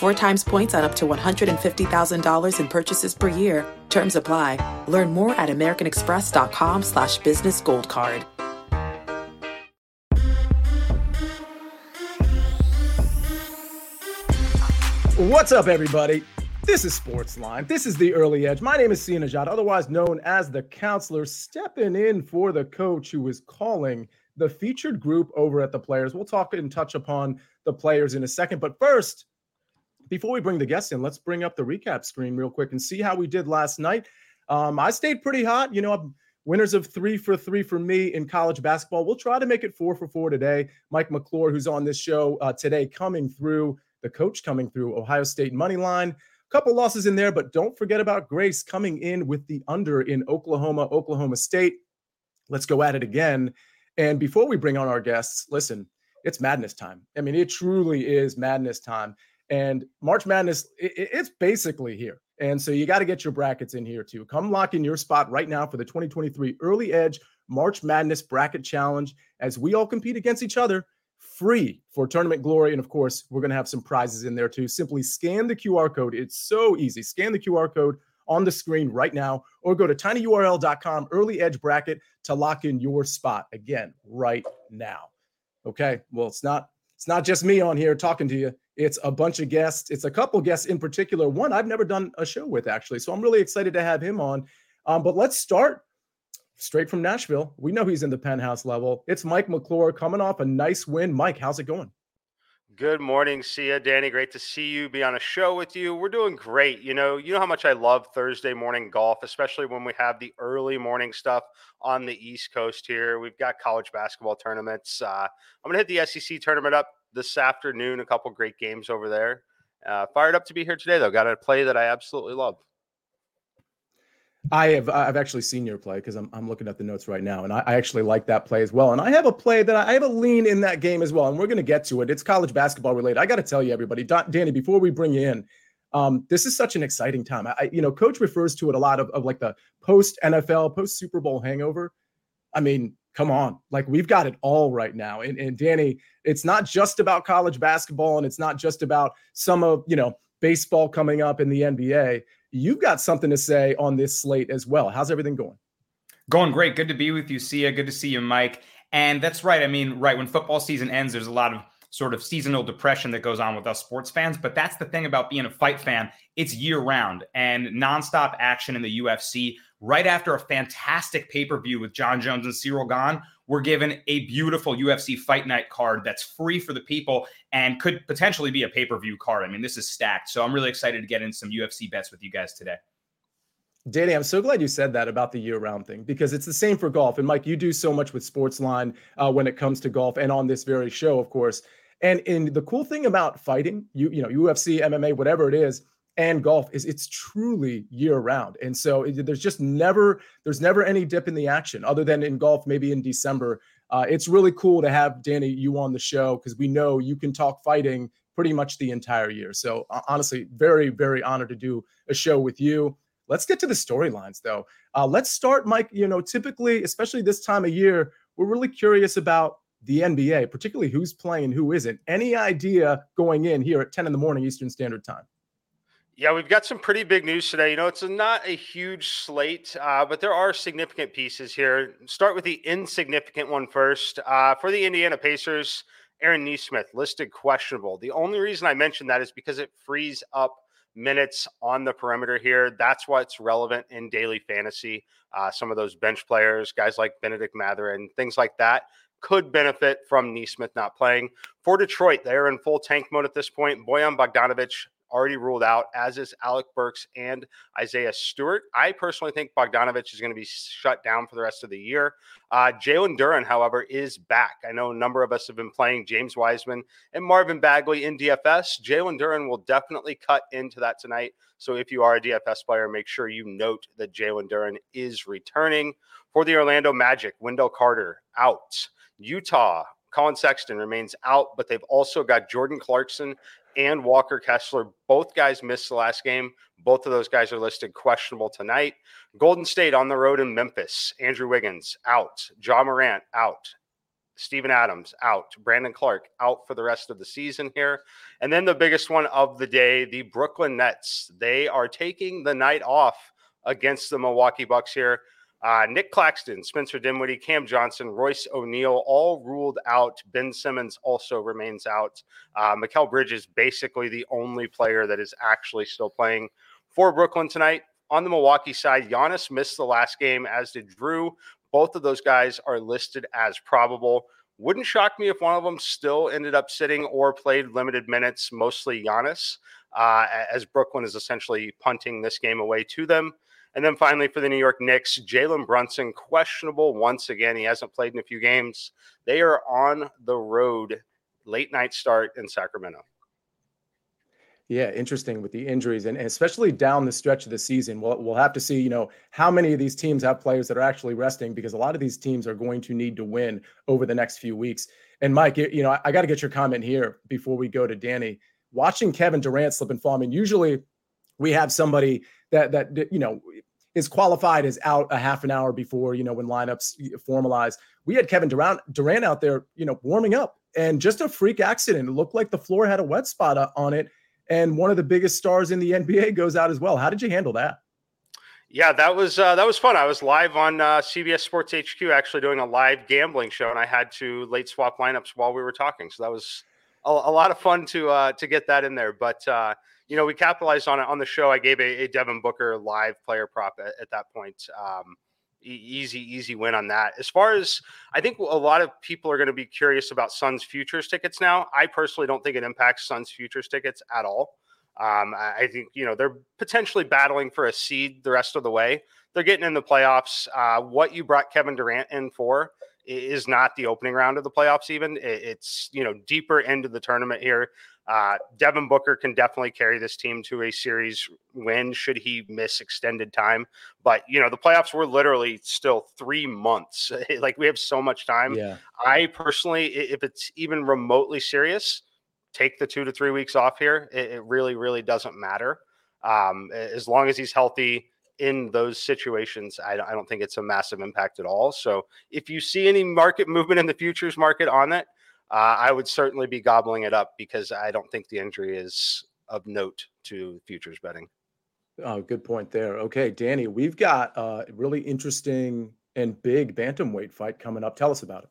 Four times points on up to $150,000 in purchases per year. Terms apply. Learn more at americanexpress.com slash business gold card. What's up, everybody? This is Sportsline. This is the early edge. My name is Sia Nejad, otherwise known as the counselor, stepping in for the coach who is calling the featured group over at the players. We'll talk and touch upon the players in a second. But first, before we bring the guests in, let's bring up the recap screen real quick and see how we did last night. Um, I stayed pretty hot. You know, I'm winners of three for three for me in college basketball. We'll try to make it four for four today. Mike McClure, who's on this show uh, today, coming through, the coach coming through Ohio State money line. Couple losses in there, but don't forget about Grace coming in with the under in Oklahoma, Oklahoma State. Let's go at it again. And before we bring on our guests, listen, it's madness time. I mean, it truly is madness time. And March Madness, it, it's basically here. And so you got to get your brackets in here too. Come lock in your spot right now for the 2023 Early Edge March Madness Bracket Challenge as we all compete against each other free for tournament glory. And of course, we're going to have some prizes in there too. Simply scan the QR code. It's so easy. Scan the QR code on the screen right now or go to tinyurl.com early edge bracket to lock in your spot again right now. Okay. Well, it's not it's not just me on here talking to you. It's a bunch of guests. It's a couple guests in particular. One I've never done a show with actually, so I'm really excited to have him on. Um, but let's start straight from Nashville. We know he's in the penthouse level. It's Mike McClure coming off a nice win. Mike, how's it going? Good morning, Sia. Danny, great to see you. Be on a show with you. We're doing great. You know, you know how much I love Thursday morning golf, especially when we have the early morning stuff on the East Coast here. We've got college basketball tournaments. Uh, I'm gonna hit the SEC tournament up this afternoon. A couple great games over there. Uh, fired up to be here today, though. Got a play that I absolutely love. I have I've actually seen your play because I'm I'm looking at the notes right now, and I, I, actually like that play as well. And I have a play that I have a lean in that game as well, and we're going to get to it. It's college basketball related. I got to tell you, everybody, Danny, before we bring you in, um, this is such an exciting time. I, you know, Coach refers to it a lot of, of like the post NFL, post Super Bowl hangover. I mean, come on like we've got it all right now. And, and danny it's not just about college basketball and it's not just about some of you know baseball coming up in the nba you've got something to say on this slate as well. How's everything going? Going great. Good to be with you sia. Good to see you mike. And that's right. I mean right when football season ends there's a lot of sort of seasonal depression that goes on with us sports fans. But that's the thing about being a fight fan. It's year round and nonstop action in the UFC right after a fantastic pay per view with Jon Jones and Ciryl Gane, we're given a beautiful UFC Fight Night card that's free for the people and could potentially be a pay per view card. I mean, this is stacked. So I'm really excited to get in some UFC bets with you guys today. Danny, I'm so glad you said that about the year-round thing because it's the same for golf. And Mike, you do so much with Sportsline uh, when it comes to golf, and on this very show, of course. And in the cool thing about fighting, you you know, UFC, MMA, whatever it is, and golf is it's truly year round and so it, there's just never there's never any dip in the action other than in golf maybe in december. Uh, it's really cool to have danny you on the show because we know you can talk fighting pretty much the entire year. So uh, honestly very very honored to do a show with you. Let's get to the storylines though. Uh, let's start mike you know typically especially this time of year we're really curious about the nba particularly who's playing who isn't. Any idea going in here at 10 in the morning eastern standard time yeah, we've got some pretty big news today. You know, it's not a huge slate, uh, but there are significant pieces here. Start with the insignificant one first. Uh, for the Indiana Pacers, Aaron Nesmith listed questionable. The only reason I mentioned that is because it frees up minutes on the perimeter here. That's what's relevant in daily fantasy. Uh, some of those bench players, guys like Bennedict Mathurin and things like that, could benefit from Nesmith not playing. For Detroit, they're in full tank mode at this point. Bojan Bogdanovic already ruled out, as is Alec Burks and Isaiah Stewart. I personally think Bogdanovic is going to be shut down for the rest of the year. Uh, Jalen Duren, however, is back. I know a number of us have been playing James Wiseman and Marvin Bagley in DFS. Jalen Duren will definitely cut into that tonight. So if you are a DFS player, make sure you note that Jalen Duren is returning. For the Orlando Magic, Wendell Carter out. Utah, Collin Sexton remains out, but they've also got Jordan Clarkson and Walker Kessler. Both guys missed the last game. Both of those guys are listed questionable tonight. Golden State on the road in Memphis. Andrew Wiggins out. Ja Morant out. Steven Adams out. Brandon Clarke out for the rest of the season here. And then the biggest one of the day the Brooklyn Nets. They are taking the night off against the Milwaukee Bucks here. Uh, Nic Claxton, Spencer Dinwiddie, Cam Johnson, Royce O'Neale, all ruled out. Ben Simmons also remains out. Uh, Mikal Bridges, basically the only player that is actually still playing for Brooklyn tonight. On the Milwaukee side, Giannis missed the last game, as did Jrue. Both of those guys are listed as probable. Wouldn't shock me if one of them still ended up sitting or played limited minutes, mostly Giannis, uh, as Brooklyn is essentially punting this game away to them. And then finally for the New York Knicks, Jalen Brunson, questionable once again. He hasn't played in a few games. They are on the road, late night start in Sacramento. Yeah, interesting with the injuries and especially down the stretch of the season. We'll, we'll have to see, you know, how many of these teams have players that are actually resting because a lot of these teams are going to need to win over the next few weeks. And Mike, you know, I, I got to get your comment here before we go to Danny. Watching Kevin Durant slip and fall. I mean, usually we have somebody that that you know is qualified as out a half an hour before you know when lineups formalize. We had Kevin Durant Durant out there, you know, warming up, and just a freak accident. It looked like the floor had a wet spot on it, and one of the biggest stars in the NBA goes out as well. How did you handle that? Yeah, that was uh, that was fun. I was live on uh, CBS Sports HQ, actually doing a live gambling show, and I had to late swap lineups while we were talking. So that was a, a lot of fun to uh, to get that in there. But uh, you know, we capitalized on it on the show. I gave a, a Devin Booker live player prop at, at that point. Um, easy, easy win on that. As far as I think a lot of people are going to be curious about Suns futures tickets now. I personally don't think it impacts Suns futures tickets at all. Um, I think you know they're potentially battling for a seed the rest of the way. They're getting in the playoffs. Uh, what you brought Kevin Durant in for is not the opening round of the playoffs. Even it's you know deeper into the tournament here. Uh, Devin Booker can definitely carry this team to a series win should he miss extended time. But you know, the playoffs were literally still three months. like we have so much time. Yeah. I personally, if it's even remotely serious, take the two to three weeks off here. It, it really, really doesn't matter. Um, as long as he's healthy in those situations, I, I don't think it's a massive impact at all. So if you see any market movement in the futures market on that, uh, I would certainly be gobbling it up because I don't think the injury is of note to futures betting. Oh, good point there. Okay, Danny, we've got a really interesting and big bantamweight fight coming up. Tell us about it.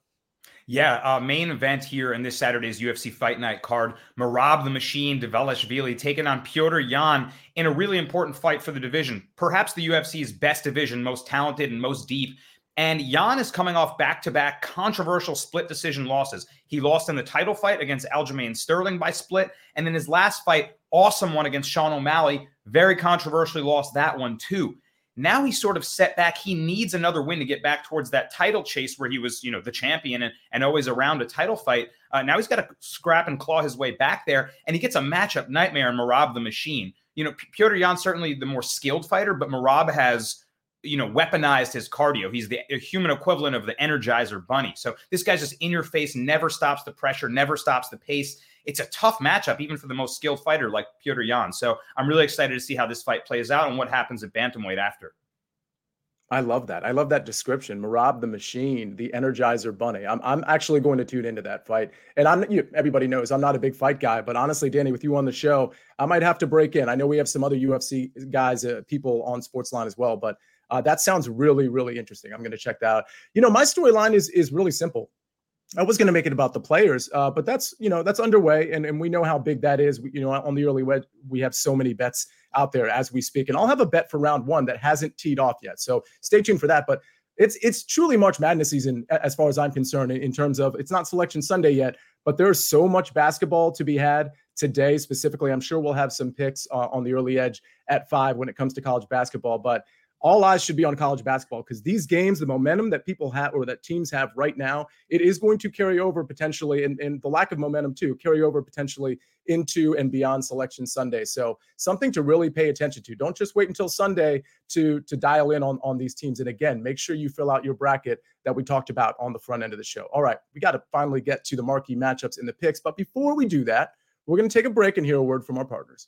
Yeah, uh, main event here in this Saturday's UFC Fight Night card. Merab the Machine Dvalishvili taking on Pyotr Yan in a really important fight for the division. Perhaps the UFC's best division, most talented and most deep. And Yan is coming off back to back controversial split decision losses. He lost in the title fight against Aljamain Sterling by split. And then his last fight, awesome one against Sean O'Malley, very controversially lost that one too. Now he's sort of set back. He needs another win to get back towards that title chase where he was, you know, the champion and, and always around a title fight. Uh, now he's got to scrap and claw his way back there. And he gets a matchup nightmare in Merab the Machine. You know, Petr Yan certainly the more skilled fighter, but Merab has you know, weaponized his cardio. He's the human equivalent of the Energizer Bunny. So this guy's just in your face, never stops the pressure, never stops the pace. It's a tough matchup, even for the most skilled fighter like Petr Yan. So I'm really excited to see how this fight plays out and what happens at bantamweight after. I love that. I love that description. Merab the Machine, the Energizer Bunny. I'm, I'm actually going to tune into that fight. And I'm you, everybody knows I'm not a big fight guy, but honestly, Danny, with you on the show, I might have to break in. I know we have some other UFC guys, uh, people on Sportsline as well, but uh, that sounds really, really interesting. I'm going to check that out. You know, my storyline is is really simple. I was going to make it about the players, uh, but that's you know that's underway, and, and we know how big that is. We, you know, on the early wedge, we have so many bets out there as we speak, and I'll have a bet for round one that hasn't teed off yet. So stay tuned for that. But it's it's truly March Madness season as far as I'm concerned in, in terms of it's not Selection Sunday yet, but there's so much basketball to be had today specifically. I'm sure we'll have some picks uh, on the early edge at five when it comes to college basketball, but all eyes should be on college basketball because these games, the momentum that people have or that teams have right now, it is going to carry over potentially, and, and the lack of momentum too, carry over potentially into and beyond Selection Sunday. So something to really pay attention to. Don't just wait until Sunday to to dial in on on these teams. And again, make sure you fill out your bracket that we talked about on the front end of the show. All right, we got to finally get to the marquee matchups in the picks, but before we do that, we're going to take a break and hear a word from our partners.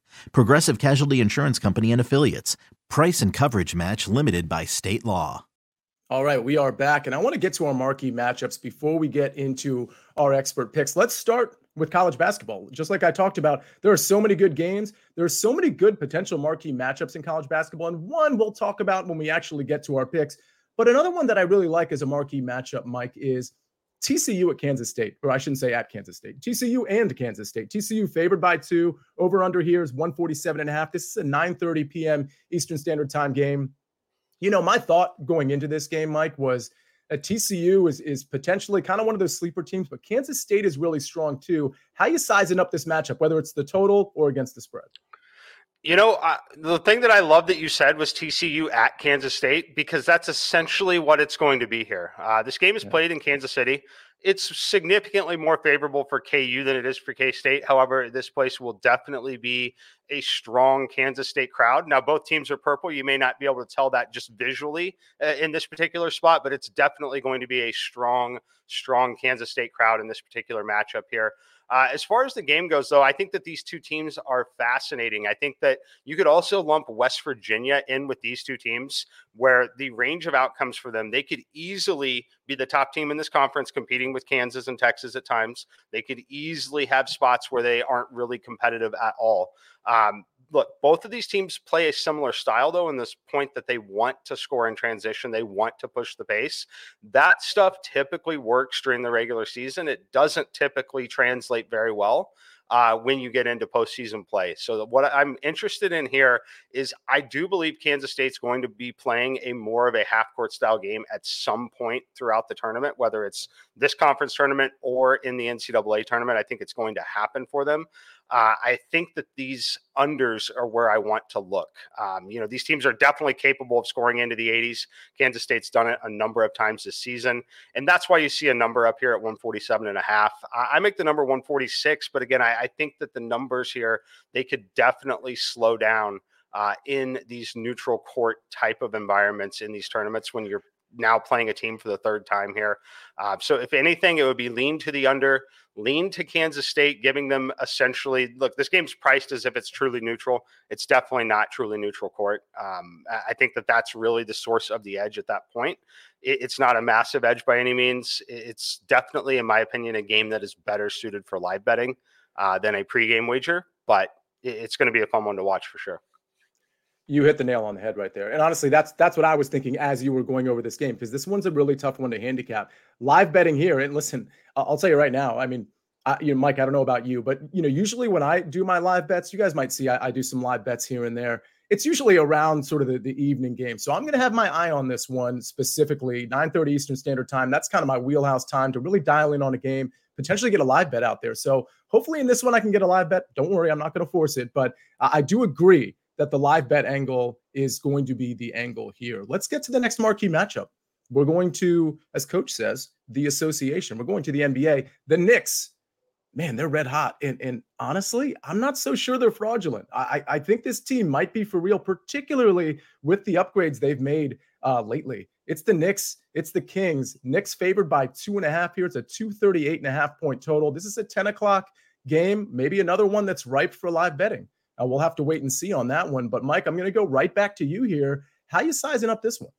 Progressive Casualty Insurance Company and Affiliates. Price and coverage match limited by state law. All right, we are back, and I want to get to our marquee matchups before we get into our expert picks. Let's start with college basketball. Just like I talked about, there are so many good games. There are so many good potential marquee matchups in college basketball, and one we'll talk about when we actually get to our picks. But another one that I really like as a marquee matchup, Mike, is TCU at Kansas State, or I shouldn't say at Kansas State, TCU and Kansas State. TCU favored by two. Over under here is 147 and a half. This is a 9:30 p.m. Eastern Standard Time game. You know, my thought going into this game, Mike, was that TCU is is potentially kind of one of those sleeper teams, but Kansas State is really strong too. How you sizing up this matchup, whether it's the total or against the spread? You know, uh, the thing that I love that you said was TCU at Kansas State because that's essentially what it's going to be here. Uh, this game is yeah. played in Kansas City. It's significantly more favorable for KU than it is for K State. However, this place will definitely be a strong Kansas State crowd. Now, both teams are purple. You may not be able to tell that just visually uh, in this particular spot, but it's definitely going to be a strong, strong Kansas State crowd in this particular matchup here. Uh, as far as the game goes, though, I think that these two teams are fascinating. I think that you could also lump West Virginia in with these two teams, where the range of outcomes for them, they could easily be the top team in this conference, competing with Kansas and Texas at times. They could easily have spots where they aren't really competitive at all. Um, look, both of these teams play a similar style, though, in this point that they want to score in transition. They want to push the pace. That stuff typically works during the regular season. It doesn't typically translate very well uh, when you get into postseason play. So what I'm interested in here is I do believe Kansas State's going to be playing a more of a half court style game at some point throughout the tournament, whether it's this conference tournament or in the NCAA tournament. I think it's going to happen for them. Uh, I think that these unders are where I want to look. Um, you know, these teams are definitely capable of scoring into the 80s. Kansas State's done it a number of times this season. And that's why you see a number up here at 147 and a half. I, I make the number 146, but again, I, I, think that the numbers here, they could definitely slow down uh, in these neutral court type of environments in these tournaments when you're now playing a team for the third time here. Uh, so, if anything, it would be lean to the under, lean to Kansas State, giving them essentially look, this game's priced as if it's truly neutral. It's definitely not truly neutral court. Um, I think that that's really the source of the edge at that point. It, it's not a massive edge by any means. It's definitely, in my opinion, a game that is better suited for live betting uh, than a pregame wager, but it, it's going to be a fun one to watch for sure you hit the nail on the head right there. And honestly, that's that's what I was thinking as you were going over this game because this one's a really tough one to handicap. Live betting here, and listen, I'll tell you right now. I mean, I, you know, Mike, I don't know about you, but you know, usually when I do my live bets, you guys might see I, I do some live bets here and there. it's usually around sort of the, the evening game. So I'm going to have my eye on this one specifically, 9:30 Eastern Standard Time. That's kind of my wheelhouse time to really dial in on a game, potentially get a live bet out there. So hopefully in this one I can get a live bet. Don't worry, I'm not going to force it, but I do agree that the live bet angle is going to be the angle here. Let's get to the next marquee matchup. We're going to, as coach says, the association. We're going to the NBA. The Knicks man, they're red hot. And, and honestly, I'm not so sure they're fraudulent. I, I think this team might be for real, particularly with the upgrades they've made uh, lately. It's the Knicks, it's the Kings. Knicks favored by two and a half here. It's a 238 and a half point total. This is a 10 o'clock game, maybe another one that's ripe for live betting. Uh, we'll have to wait and see on that one. But Mike, I'm going to go right back to you here. How you sizing up this one?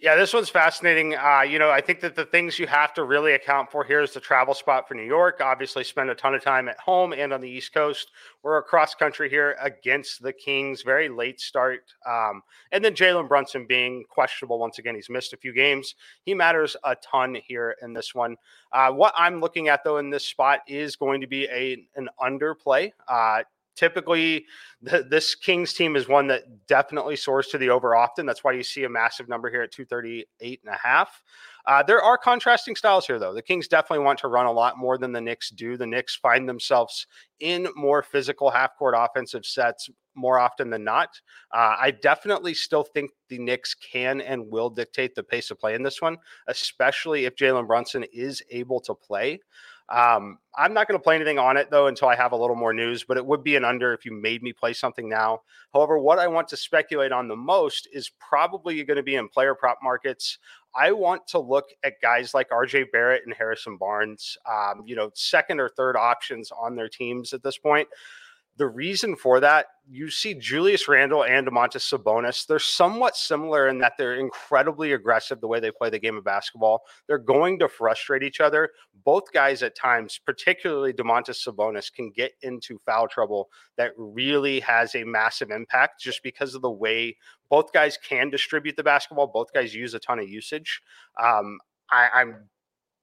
Yeah, this one's fascinating. Uh, you know, I think that the things you have to really account for here is the travel spot for New York. Obviously, spend a ton of time at home and on the East Coast. We're across country here against the Kings. Very late start. Um, and then Jalen Brunson being questionable once again. He's missed a few games. He matters a ton here in this one. Uh, what I'm looking at though in this spot is going to be a an underplay. Uh, typically this Kings team is one that definitely soars to the over often. That's why you see a massive number here at 238 and a half. Uh, there are contrasting styles here, though. The Kings definitely want to run a lot more than the Knicks do. The Knicks find themselves in more physical half court offensive sets more often than not. Uh, I definitely still think the Knicks can and will dictate the pace of play in this one, especially if Jalen Brunson is able to play. Um, I'm not going to play anything on it though until I have a little more news, but it would be an under if you made me play something now. However, what I want to speculate on the most is probably going to be in player prop markets. I want to look at guys like RJ Barrett and Harrison Barnes, um, you know, second or third options on their teams at this point. The reason for that, you see Julius Randle and Domantas Sabonis. They're somewhat similar in that they're incredibly aggressive the way they play the game of basketball. They're going to frustrate each other. Both guys at times, particularly Domantas Sabonis, can get into foul trouble that really has a massive impact just because of the way both guys can distribute the basketball. Both guys use a ton of usage. Um, I, am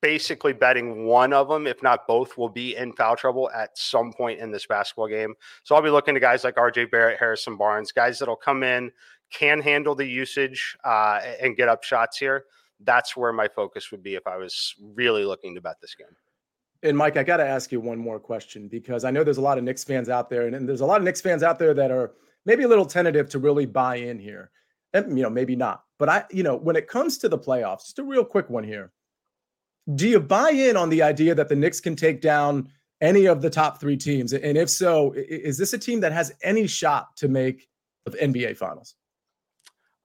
basically betting one of them, if not both, will be in foul trouble at some point in this basketball game. So I'll be looking to guys like RJ Barrett, Harrison Barnes, guys that'll come in, can handle the usage, uh, and get up shots here. That's where my focus would be if I was really looking to bet this game. And Mike, I got to ask you one more question because I know there's a lot of Knicks fans out there, and, and there's a lot of Knicks fans out there that are maybe a little tentative to really buy in here. And, you know, maybe not. But I, you know, when it comes to the playoffs, just a real quick one here do you buy in on the idea that the Knicks can take down any of the top three teams? And if so, is this a team that has any shot to make the NBA Finals?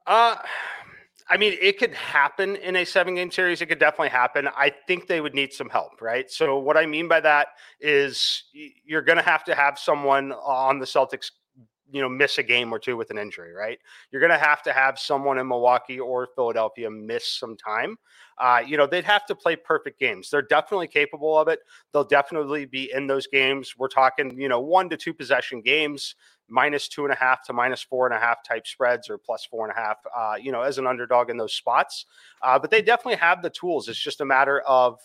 Uh, I mean, it could happen in a seven game series. It could definitely happen. I think they would need some help, right? So, what I mean by that is you're going to have to have someone on the Celtics you know miss a game or two with an injury right? You're going to have to have someone in milwaukee or philadelphia miss some time. Uh, you know they'd have to play perfect games. They're definitely capable of it. They'll definitely be in those games. We're talking you know one to two possession games minus two and a half to minus four and a half type spreads or plus four and a half uh, you know as an underdog in those spots. Uh, but they definitely have the tools. It's just a matter of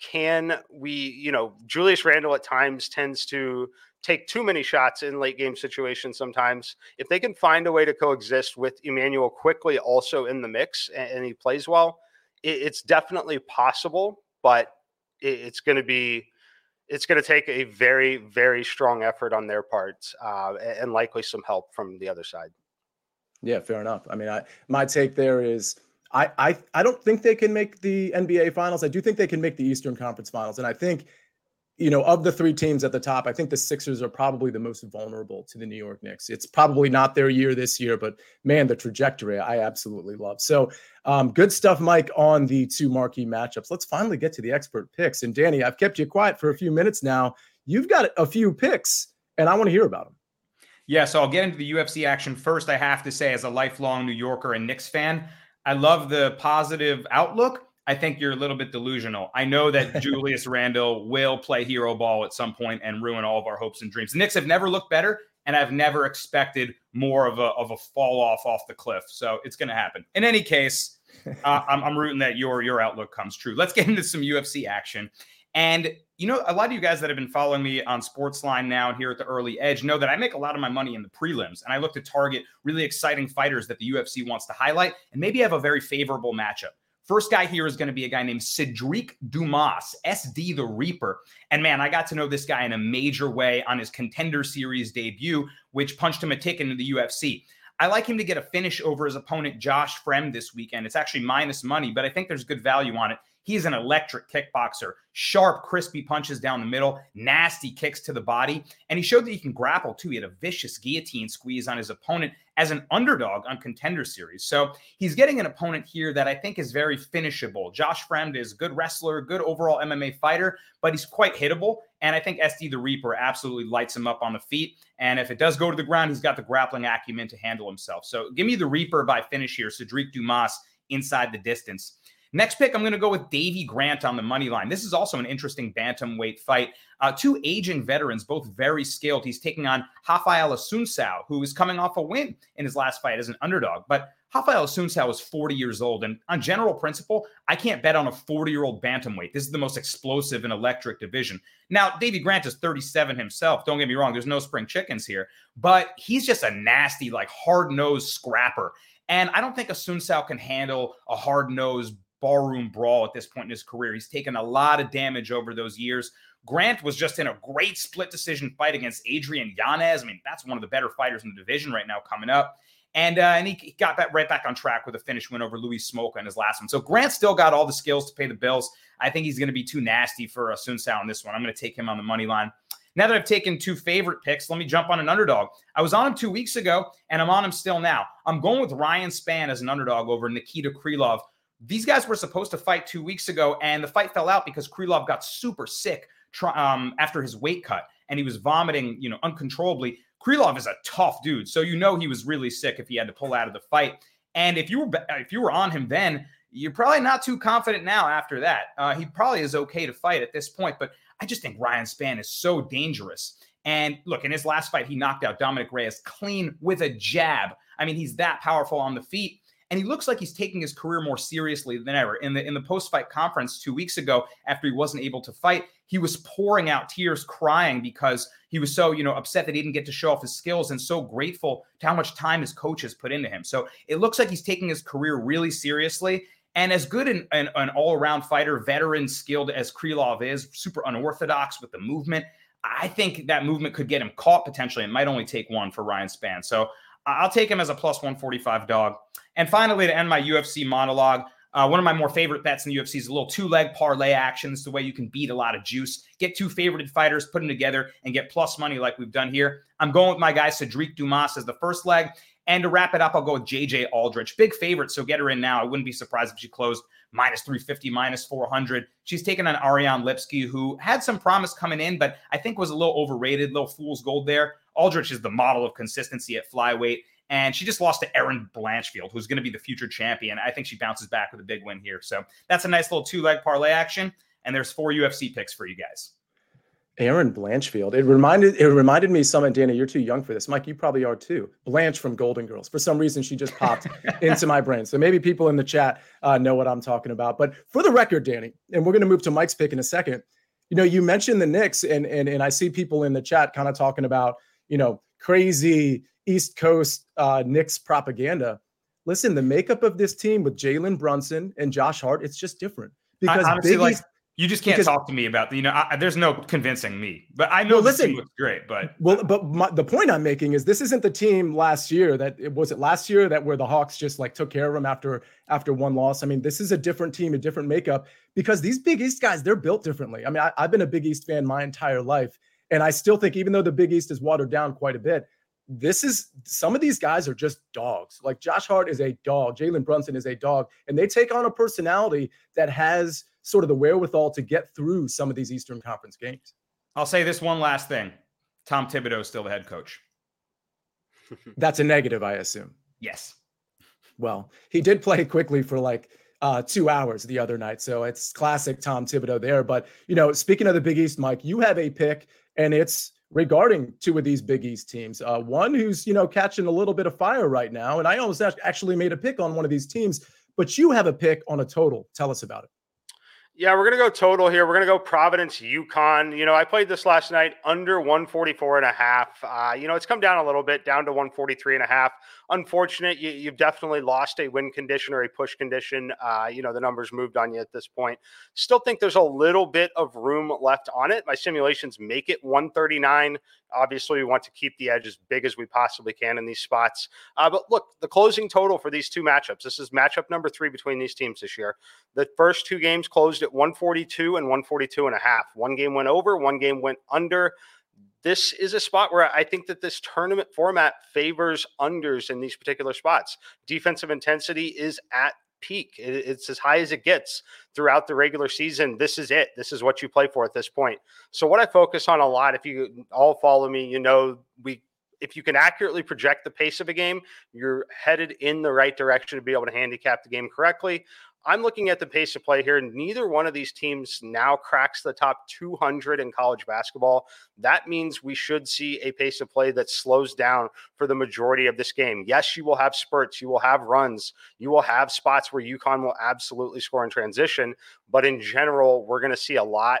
can we you know julius Randle at times tends to take too many shots in late game situations sometimes. If they can find a way to coexist with Immanuel Quickley also in the mix and, and he plays well, it, it's definitely possible, but it, it's going to be it's going to take a very very strong effort on their parts uh, and likely some help from the other side. Yeah, fair enough. I mean, I my take there is I I I don't think they can make the NBA finals. I do think they can make the Eastern Conference finals, and I think you know, of the three teams at the top, I think the Sixers are probably the most vulnerable to the New York Knicks. It's probably not their year this year, but man, the trajectory I absolutely love. So, um, good stuff, Mike, on the two marquee matchups. Let's finally get to the expert picks. And Danny, I've kept you quiet for a few minutes now. You've got a few picks, and I want to hear about them. Yeah, so I'll get into the UFC action first. I have to say, as a lifelong New Yorker and Knicks fan, I love the positive outlook I think you're a little bit delusional. I know that Julius Randle will play hero ball at some point and ruin all of our hopes and dreams. The Knicks have never looked better, and I've never expected more of a of a fall off off the cliff. So it's going to happen. In any case, uh, I'm, I'm rooting that your your outlook comes true. Let's get into some UFC action. And you know, a lot of you guys that have been following me on Sportsline now and here at the early edge know that I make a lot of my money in the prelims. And I look to target really exciting fighters that the UFC wants to highlight and maybe have a very favorable matchup. First guy here is going to be a guy named Sedriques Dumas, SD the Reaper. And man, I got to know this guy in a major way on his contender series debut, which punched him a ticket into the UFC. I like him to get a finish over his opponent, Josh Fremd, this weekend. It's actually minus money, but I think there's good value on it. He's an electric kickboxer, sharp, crispy punches down the middle, nasty kicks to the body. And he showed that he can grapple too. He had a vicious guillotine squeeze on his opponent as an underdog on contender series. So he's getting an opponent here that I think is very finishable. Josh Fremd is a good wrestler, good overall MMA fighter, but he's quite hittable. And I think SD the Reaper absolutely lights him up on the feet. And if it does go to the ground, he's got the grappling acumen to handle himself. So give me the Reaper by finish here. Sedriques Dumas inside the distance. Next pick, I'm going to go with Davy Grant on the money line. This is also an interesting bantamweight fight. Uh, two aging veterans, both very skilled. He's taking on Raphael Assunção, who is coming off a win in his last fight as an underdog. But Raphael Assunção is 40 years old. And on general principle, I can't bet on a 40 year old bantamweight. This is the most explosive and electric division. Now, Davy Grant is 37 himself. Don't get me wrong, there's no spring chickens here, but he's just a nasty, like hard nosed scrapper. And I don't think Assunção can handle a hard nosed barroom brawl at this point in his career. He's taken a lot of damage over those years. Grant was just in a great split decision fight against Adrian Yanez. I mean, that's one of the better fighters in the division right now coming up. And, uh, and he got that right back on track with a finish win over Louis Smolka in his last one. So Grant still got all the skills to pay the bills. I think he's going to be too nasty for uh, Assunção in this one. I'm going to take him on the money line. Now that I've taken two favorite picks, let me jump on an underdog. I was on him two weeks ago, and I'm on him still now. I'm going with Ryan Spann as an underdog over Nikita Krylov. These guys were supposed to fight two weeks ago, and the fight fell out because Krylov got super sick um, after his weight cut, and he was vomiting, you know, uncontrollably. Krylov is a tough dude, so you know he was really sick if he had to pull out of the fight. And if you were if you were on him then, you're probably not too confident now after that. Uh, he probably is okay to fight at this point, but I just think Ryan Spann is so dangerous. And look, in his last fight, he knocked out Dominick Reyes clean with a jab. I mean, he's that powerful on the feet and he looks like he's taking his career more seriously than ever. In the in the post fight conference two weeks ago, after he wasn't able to fight, he was pouring out tears, crying because he was so you know upset that he didn't get to show off his skills and so grateful to how much time his coach has put into him. So it looks like he's taking his career really seriously. And as good an, an, an all around fighter, veteran, skilled as Krylov is, super unorthodox with the movement. I think that movement could get him caught potentially. It might only take one for Ryan Spann. So I'll take him as a plus 145 dog. And finally, to end my UFC monologue, uh, one of my more favorite bets in the UFC is a little two leg parlay action. It's the way you can beat a lot of juice. Get two favorited fighters, put them together, and get plus money like we've done here. I'm going with my guy, Sedriques Dumas, as the first leg. And to wrap it up, I'll go with JJ Aldrich. Big favorite, so get her in now. I wouldn't be surprised if she closed minus 350, minus 400. She's taken on Ariane Lipski, who had some promise coming in, but I think was a little overrated, little fool's gold there. Aldrich is the model of consistency at flyweight. And she just lost to Erin Blanchfield, who's going to be the future champion. I think she bounces back with a big win here. So that's a nice little two leg parlay action. And there's four UFC picks for you guys. Erin Blanchfield. It reminded it reminded me some. Dana, you're too young for this. Mike, you probably are too. Blanche from Golden Girls. For some reason, she just popped into my brain. So maybe people in the chat uh, know what I'm talking about. But for the record, Danny, and we're going to move to Mike's pick in a second. You know, you mentioned the Knicks, and and and I see people in the chat kind of talking about you know crazy East Coast uh, Knicks propaganda. Listen, the makeup of this team with Jalen Brunson and Josh Hart, it's just different because I, honestly, Big like, East, you just can't because, talk to me about you know. I, there's no convincing me, but I know well, listen, looks great. But well, but my, the point I'm making is this isn't the team last year that it was it last year that where the Hawks just like took care of them after after one loss. I mean, this is a different team, a different makeup because these Big East guys they're built differently. I mean, I, I've been a Big East fan my entire life, and I still think even though the Big East is watered down quite a bit, this is some of these guys are just dogs. Like Josh Hart is a dog, Jalen Brunson is a dog, and they take on a personality that has sort of the wherewithal to get through some of these Eastern Conference games. I'll say this one last thing Tom Thibodeau is still the head coach. That's a negative, I assume. Yes. Well, he did play Quickley for like uh, two hours the other night. So it's classic Tom Thibodeau there. But, you know, speaking of the Big East, Mike, you have a pick, and it's regarding two of these Big East teams. Uh, one who's you know catching a little bit of fire right now, and I almost actually made a pick on one of these teams, but you have a pick on a total. Tell us about it. Yeah, we're to go total here. We're to go Providence, UConn. You know, I played this last night under 144 and a half. Uh, you know, it's come down a little bit, down to 143 and a half. Unfortunate, you, have definitely lost a win condition or a push condition. Uh, you know, the numbers moved on you at this point. Still think there's a little bit of room left on it. My simulations make it 139. Obviously, we want to keep the edge as big as we possibly can in these spots. Uh, but look, the closing total for these two matchups. This is matchup number three between these teams this year. The first two games closed at 142 and 142 and a half. One game went over, one game went under. This is a spot where I think that this tournament format favors unders in these particular spots. Defensive intensity is at peak. It's as high as it gets throughout the regular season. This is it. This is what you play for at this point. So what I focus on a lot, if you all follow me, you know we if you can accurately project the pace of a game, you're headed in the right direction to be able to handicap the game correctly. I'm looking at the pace of play here. Neither one of these teams now cracks the top 200 in college basketball. That means we should see a pace of play that slows down for the majority of this game. Yes, you will have spurts, you will have runs, you will have spots where UConn will absolutely score in transition. But in general, we're going to see a lot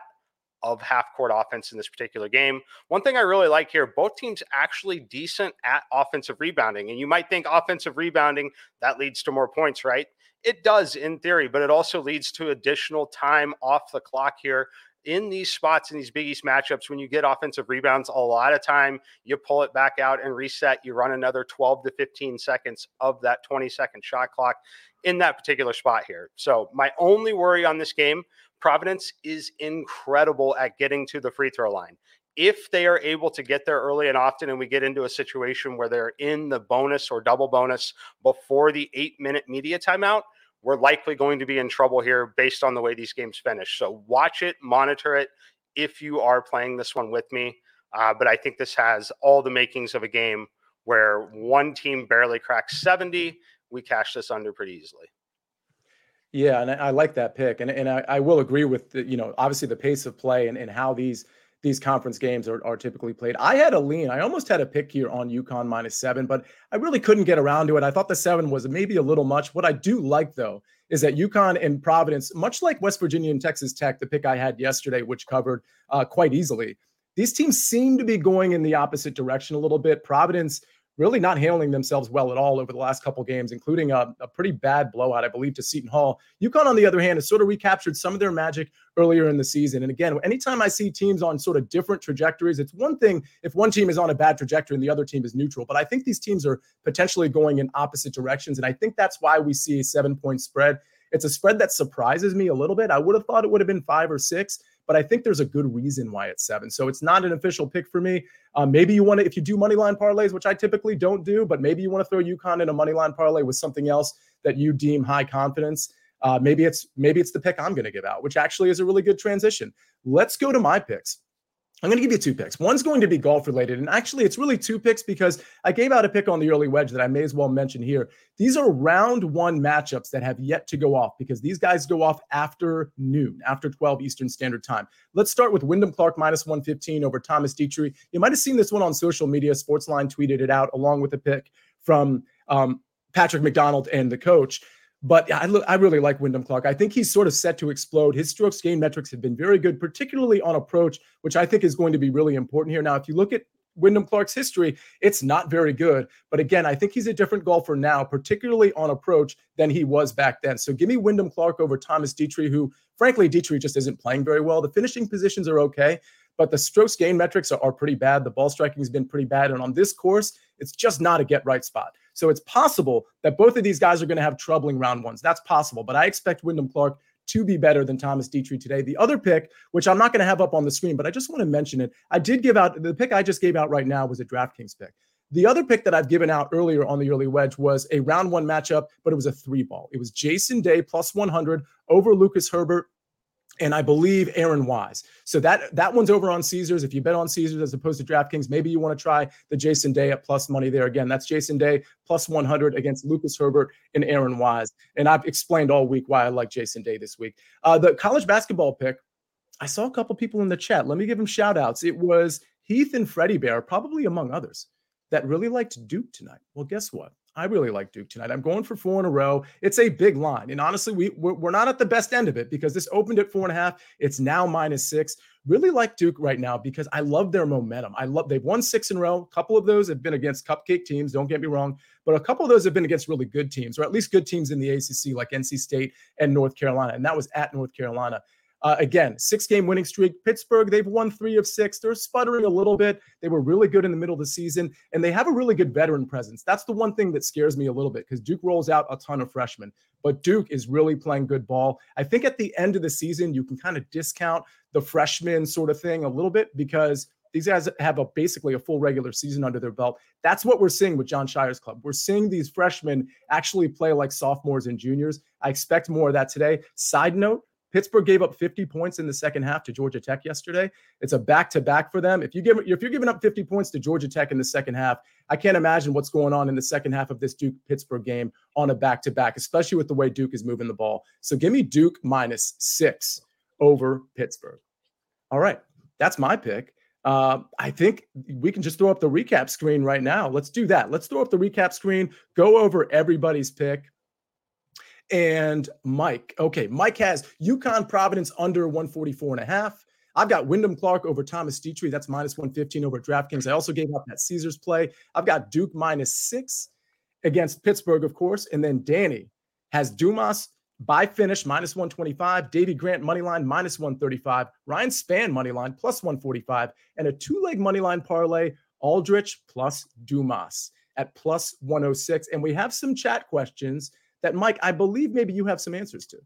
of half court offense in this particular game. One thing I really like here, both teams actually decent at offensive rebounding. And you might think offensive rebounding, that leads to more points, right? It does in theory, but it also leads to additional time off the clock here in these spots in these Big East matchups. When you get offensive rebounds, a lot of time you pull it back out and reset. You run another 12 to 15 seconds of that 20 second shot clock in that particular spot here. So, my only worry on this game Providence is incredible at getting to the free throw line if they are able to get there early and often, and we get into a situation where they're in the bonus or double bonus before the eight minute media timeout, we're likely going to be in trouble here based on the way these games finish. So watch it, monitor it if you are playing this one with me. Uh, but I think this has all the makings of a game where one team barely cracks 70. We cash this under pretty easily. Yeah, and I, like that pick, and and I, I will agree with the, you know obviously the pace of play and, and how these these conference games are, are typically played. I had a lean. I almost had a pick here on UConn minus seven, but I really couldn't get around to it. I thought the seven was maybe a little much. What I do like though is that UConn and Providence, much like West Virginia and Texas Tech, the pick I had yesterday, which covered uh, quite easily, these teams seem to be going in the opposite direction a little bit. Providence really not handling themselves well at all over the last couple games, including a, a, pretty bad blowout, I believe, to Seton Hall. UConn, on the other hand, has sort of recaptured some of their magic earlier in the season. And again, anytime I see teams on sort of different trajectories, it's one thing if one team is on a bad trajectory and the other team is neutral. But I think these teams are potentially going in opposite directions. And I think that's why we see a seven point spread. It's a spread that surprises me a little bit. I would have thought it would have been five or six but I think there's a good reason why it's seven. So it's not an official pick for me. Uh, maybe you want to, if you do money line parlays, which I typically don't do, but maybe you want to throw UConn in a money line parlay with something else that you deem high confidence. Uh, maybe it's maybe it's the pick I'm going to give out, which actually is a really good transition. Let's go to my picks. I'm going to give you two picks. One's going to be golf related. And actually, it's really two picks because I gave out a pick on the early wedge that I may as well mention here. These are round one matchups that have yet to go off because these guys go off after noon, after 12 Eastern Standard Time. Let's start with Wyndham Clark minus 115 over Thomas Detry. You might have seen this one on social media. Sportsline tweeted it out along with a pick from um, Patrick McDonald and the coach. But I, I really like Wyndham Clark. I think he's sort of set to explode. His strokes gain metrics have been very good, particularly on approach, which I think is going to be really important here. Now, if you look at Wyndham Clark's history, it's not very good. But again, I think he's a different golfer now, particularly on approach, than he was back then. So give me Wyndham Clark over Thomas Detry, who, frankly, Detry just isn't playing very well. The finishing positions are okay, but the strokes gain metrics are, are pretty bad. The ball striking has been pretty bad. And on this course, it's just not a get right spot. So it's possible that both of these guys are going to have troubling round ones. That's possible. But I expect Wyndham Clark to be better than Thomas Detry today. The other pick, which I'm not going to have up on the screen, but I just want to mention it. I did give out the pick I just gave out right now was a DraftKings pick. The other pick that I've given out earlier on the early wedge was a round one matchup, but it was a three ball. It was Jason Day plus 100 over Lucas Herbert and I believe Aaron Wise. So that that one's over on Caesars. If you bet on Caesars as opposed to DraftKings, maybe you want to try the Jason Day at plus money there. Again, that's Jason Day plus 100 against Lucas Herbert and Aaron Wise. And I've explained all week why I like Jason Day this week. Uh, the college basketball pick, I saw a couple people in the chat. Let me give them shout outs. It was Heath and Freddie Bear, probably among others, that really liked Duke tonight. Well, guess what? I really like Duke tonight. I'm going for four in a row. It's a big line. And honestly, we, we're not at the best end of it because this opened at four and a half. It's now minus six. Really like Duke right now because I love their momentum. I love they've won six in a row. A couple of those have been against cupcake teams. Don't get me wrong, but a couple of those have been against really good teams, or at least good teams in the ACC, like NC State and North Carolina. And that was at North Carolina. Uh, again, six game winning streak. Pittsburgh, they've won three of six. They're sputtering a little bit. They were really good in the middle of the season, and they have a really good veteran presence. That's the one thing that scares me a little bit because Duke rolls out a ton of freshmen, but Duke is really playing good ball. I think at the end of the season, you can kind of discount the freshman sort of thing a little bit because these guys have a basically a full regular season under their belt. That's what we're seeing with Jon Scheyer's club. We're seeing these freshmen actually play like sophomores and juniors. I expect more of that today. Side note, Pittsburgh gave up 50 points in the second half to Georgia Tech yesterday. It's a back-to-back for them. If you give if you're giving up 50 points to Georgia Tech in the second half, I can't imagine what's going on in the second half of this Duke Pittsburgh game on a back-to-back, especially with the way Duke is moving the ball. So give me Duke minus six over Pittsburgh. All right, that's my pick. Uh, I think we can just throw up the recap screen right now. Let's do that. Let's throw up the recap screen, go over everybody's pick and Mike. Okay, Mike has UConn Providence under 144 and a half. I've got Wyndham Clark over Thomas Detry. That's minus 115 over DraftKings. I also gave up that Caesars play. I've got Duke minus six against Pittsburgh, of course. And then Danny has Dumas by finish minus 125, Davey Grant money line minus 135, Ryan Spann money line plus 145, and a two leg money line parlay, Aldrich plus Dumas at plus 106. And we have some chat questions that, Mike, I believe maybe you have some answers to.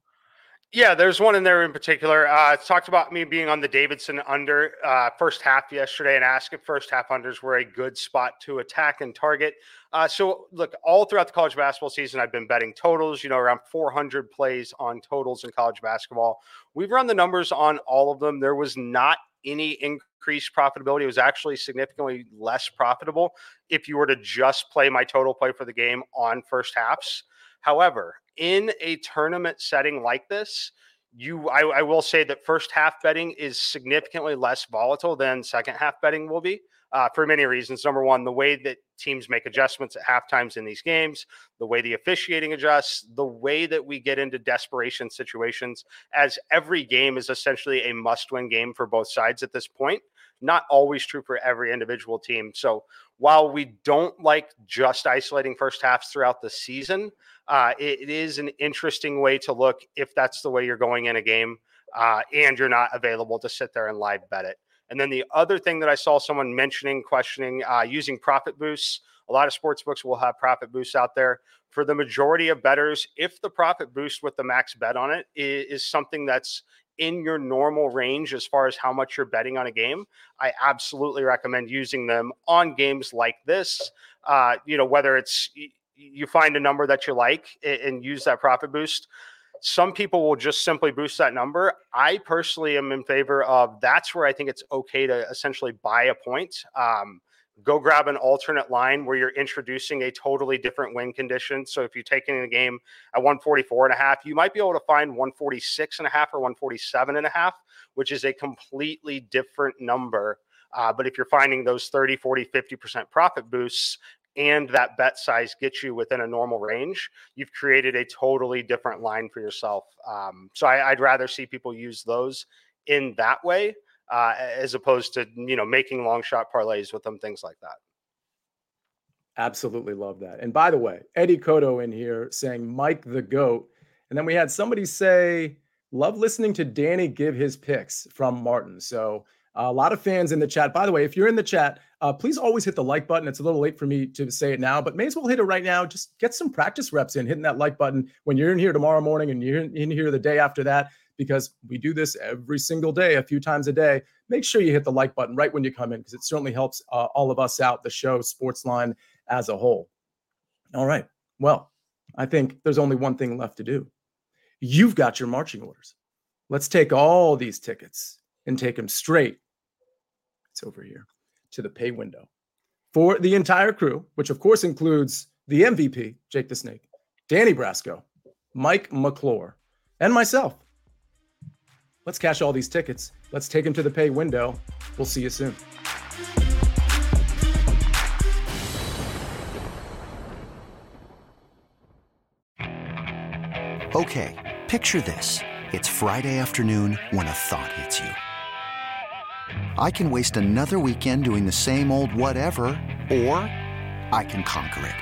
Yeah, there's one in there in particular. Uh, talked about me being on the Davidson under uh, first half yesterday and asked if first half unders were a good spot to attack and target. Uh, so, look, all throughout the college basketball season, I've been betting totals, you know, around 400 plays on totals in college basketball. We've run the numbers on all of them. There was not any increased profitability. It was actually significantly less profitable if you were to just play my total play for the game on first halves. However, in a tournament setting like this, you I, I, will say that first half betting is significantly less volatile than second half betting will be uh, for many reasons. Number one, the way that teams make adjustments at half times in these games, the way the officiating adjusts, the way that we get into desperation situations, as every game is essentially a must win game for both sides at this point. Not always true for every individual team. So while we don't like just isolating first halves throughout the season, uh, it, it is an interesting way to look if that's the way you're going in a game uh, and you're not available to sit there and live bet it. And then the other thing that I saw someone mentioning, questioning, uh, using profit boosts. A lot of sports books will have profit boosts out there. For the majority of bettors, if the profit boost with the max bet on it is something that's in your normal range as far as how much you're betting on a game, I absolutely recommend using them on games like this. Uh, you know, whether it's you find a number that you like and use that profit boost. Some people will just simply boost that number. I personally am in favor of that's where I think it's okay to essentially buy a point. Um, go grab an alternate line where you're introducing a totally different win condition. So if you're taking a game at 144 and a half, you might be able to find 146 and a half or 147 and a half, which is a completely different number. Uh, but if you're finding those 30, 40, 50% profit boosts and that bet size gets you within a normal range, you've created a totally different line for yourself. Um, so I, I'd rather see people use those in that way uh, as opposed to you know making long shot parlays with them, things like that. Absolutely love that. And by the way, Eddie Cotto in here saying Mike the goat, and then we had somebody say love listening to Danny give his picks from Martin. So a lot of fans in the chat. By the way, if you're in the chat, uh, please always hit the like button. It's a little late for me to say it now, but may as well hit it right now. Just get some practice reps in hitting that like button when you're in here tomorrow morning and you're in here the day after that because we do this every single day, a few times a day. Make sure you hit the like button right when you come in because it certainly helps uh, all of us out, the show, Sportsline as a whole. All right. Well, I think there's only one thing left to do. You've got your marching orders. Let's take all these tickets and take them straight. It's over here to the pay window for the entire crew, which of course includes the MVP, Jake the Snake, Danny Brasco, Mike McClure, and myself. Let's cash all these tickets. Let's take them to the pay window. We'll see you soon. Okay, picture this. It's Friday afternoon when a thought hits you. I can waste another weekend doing the same old whatever, or I can conquer it.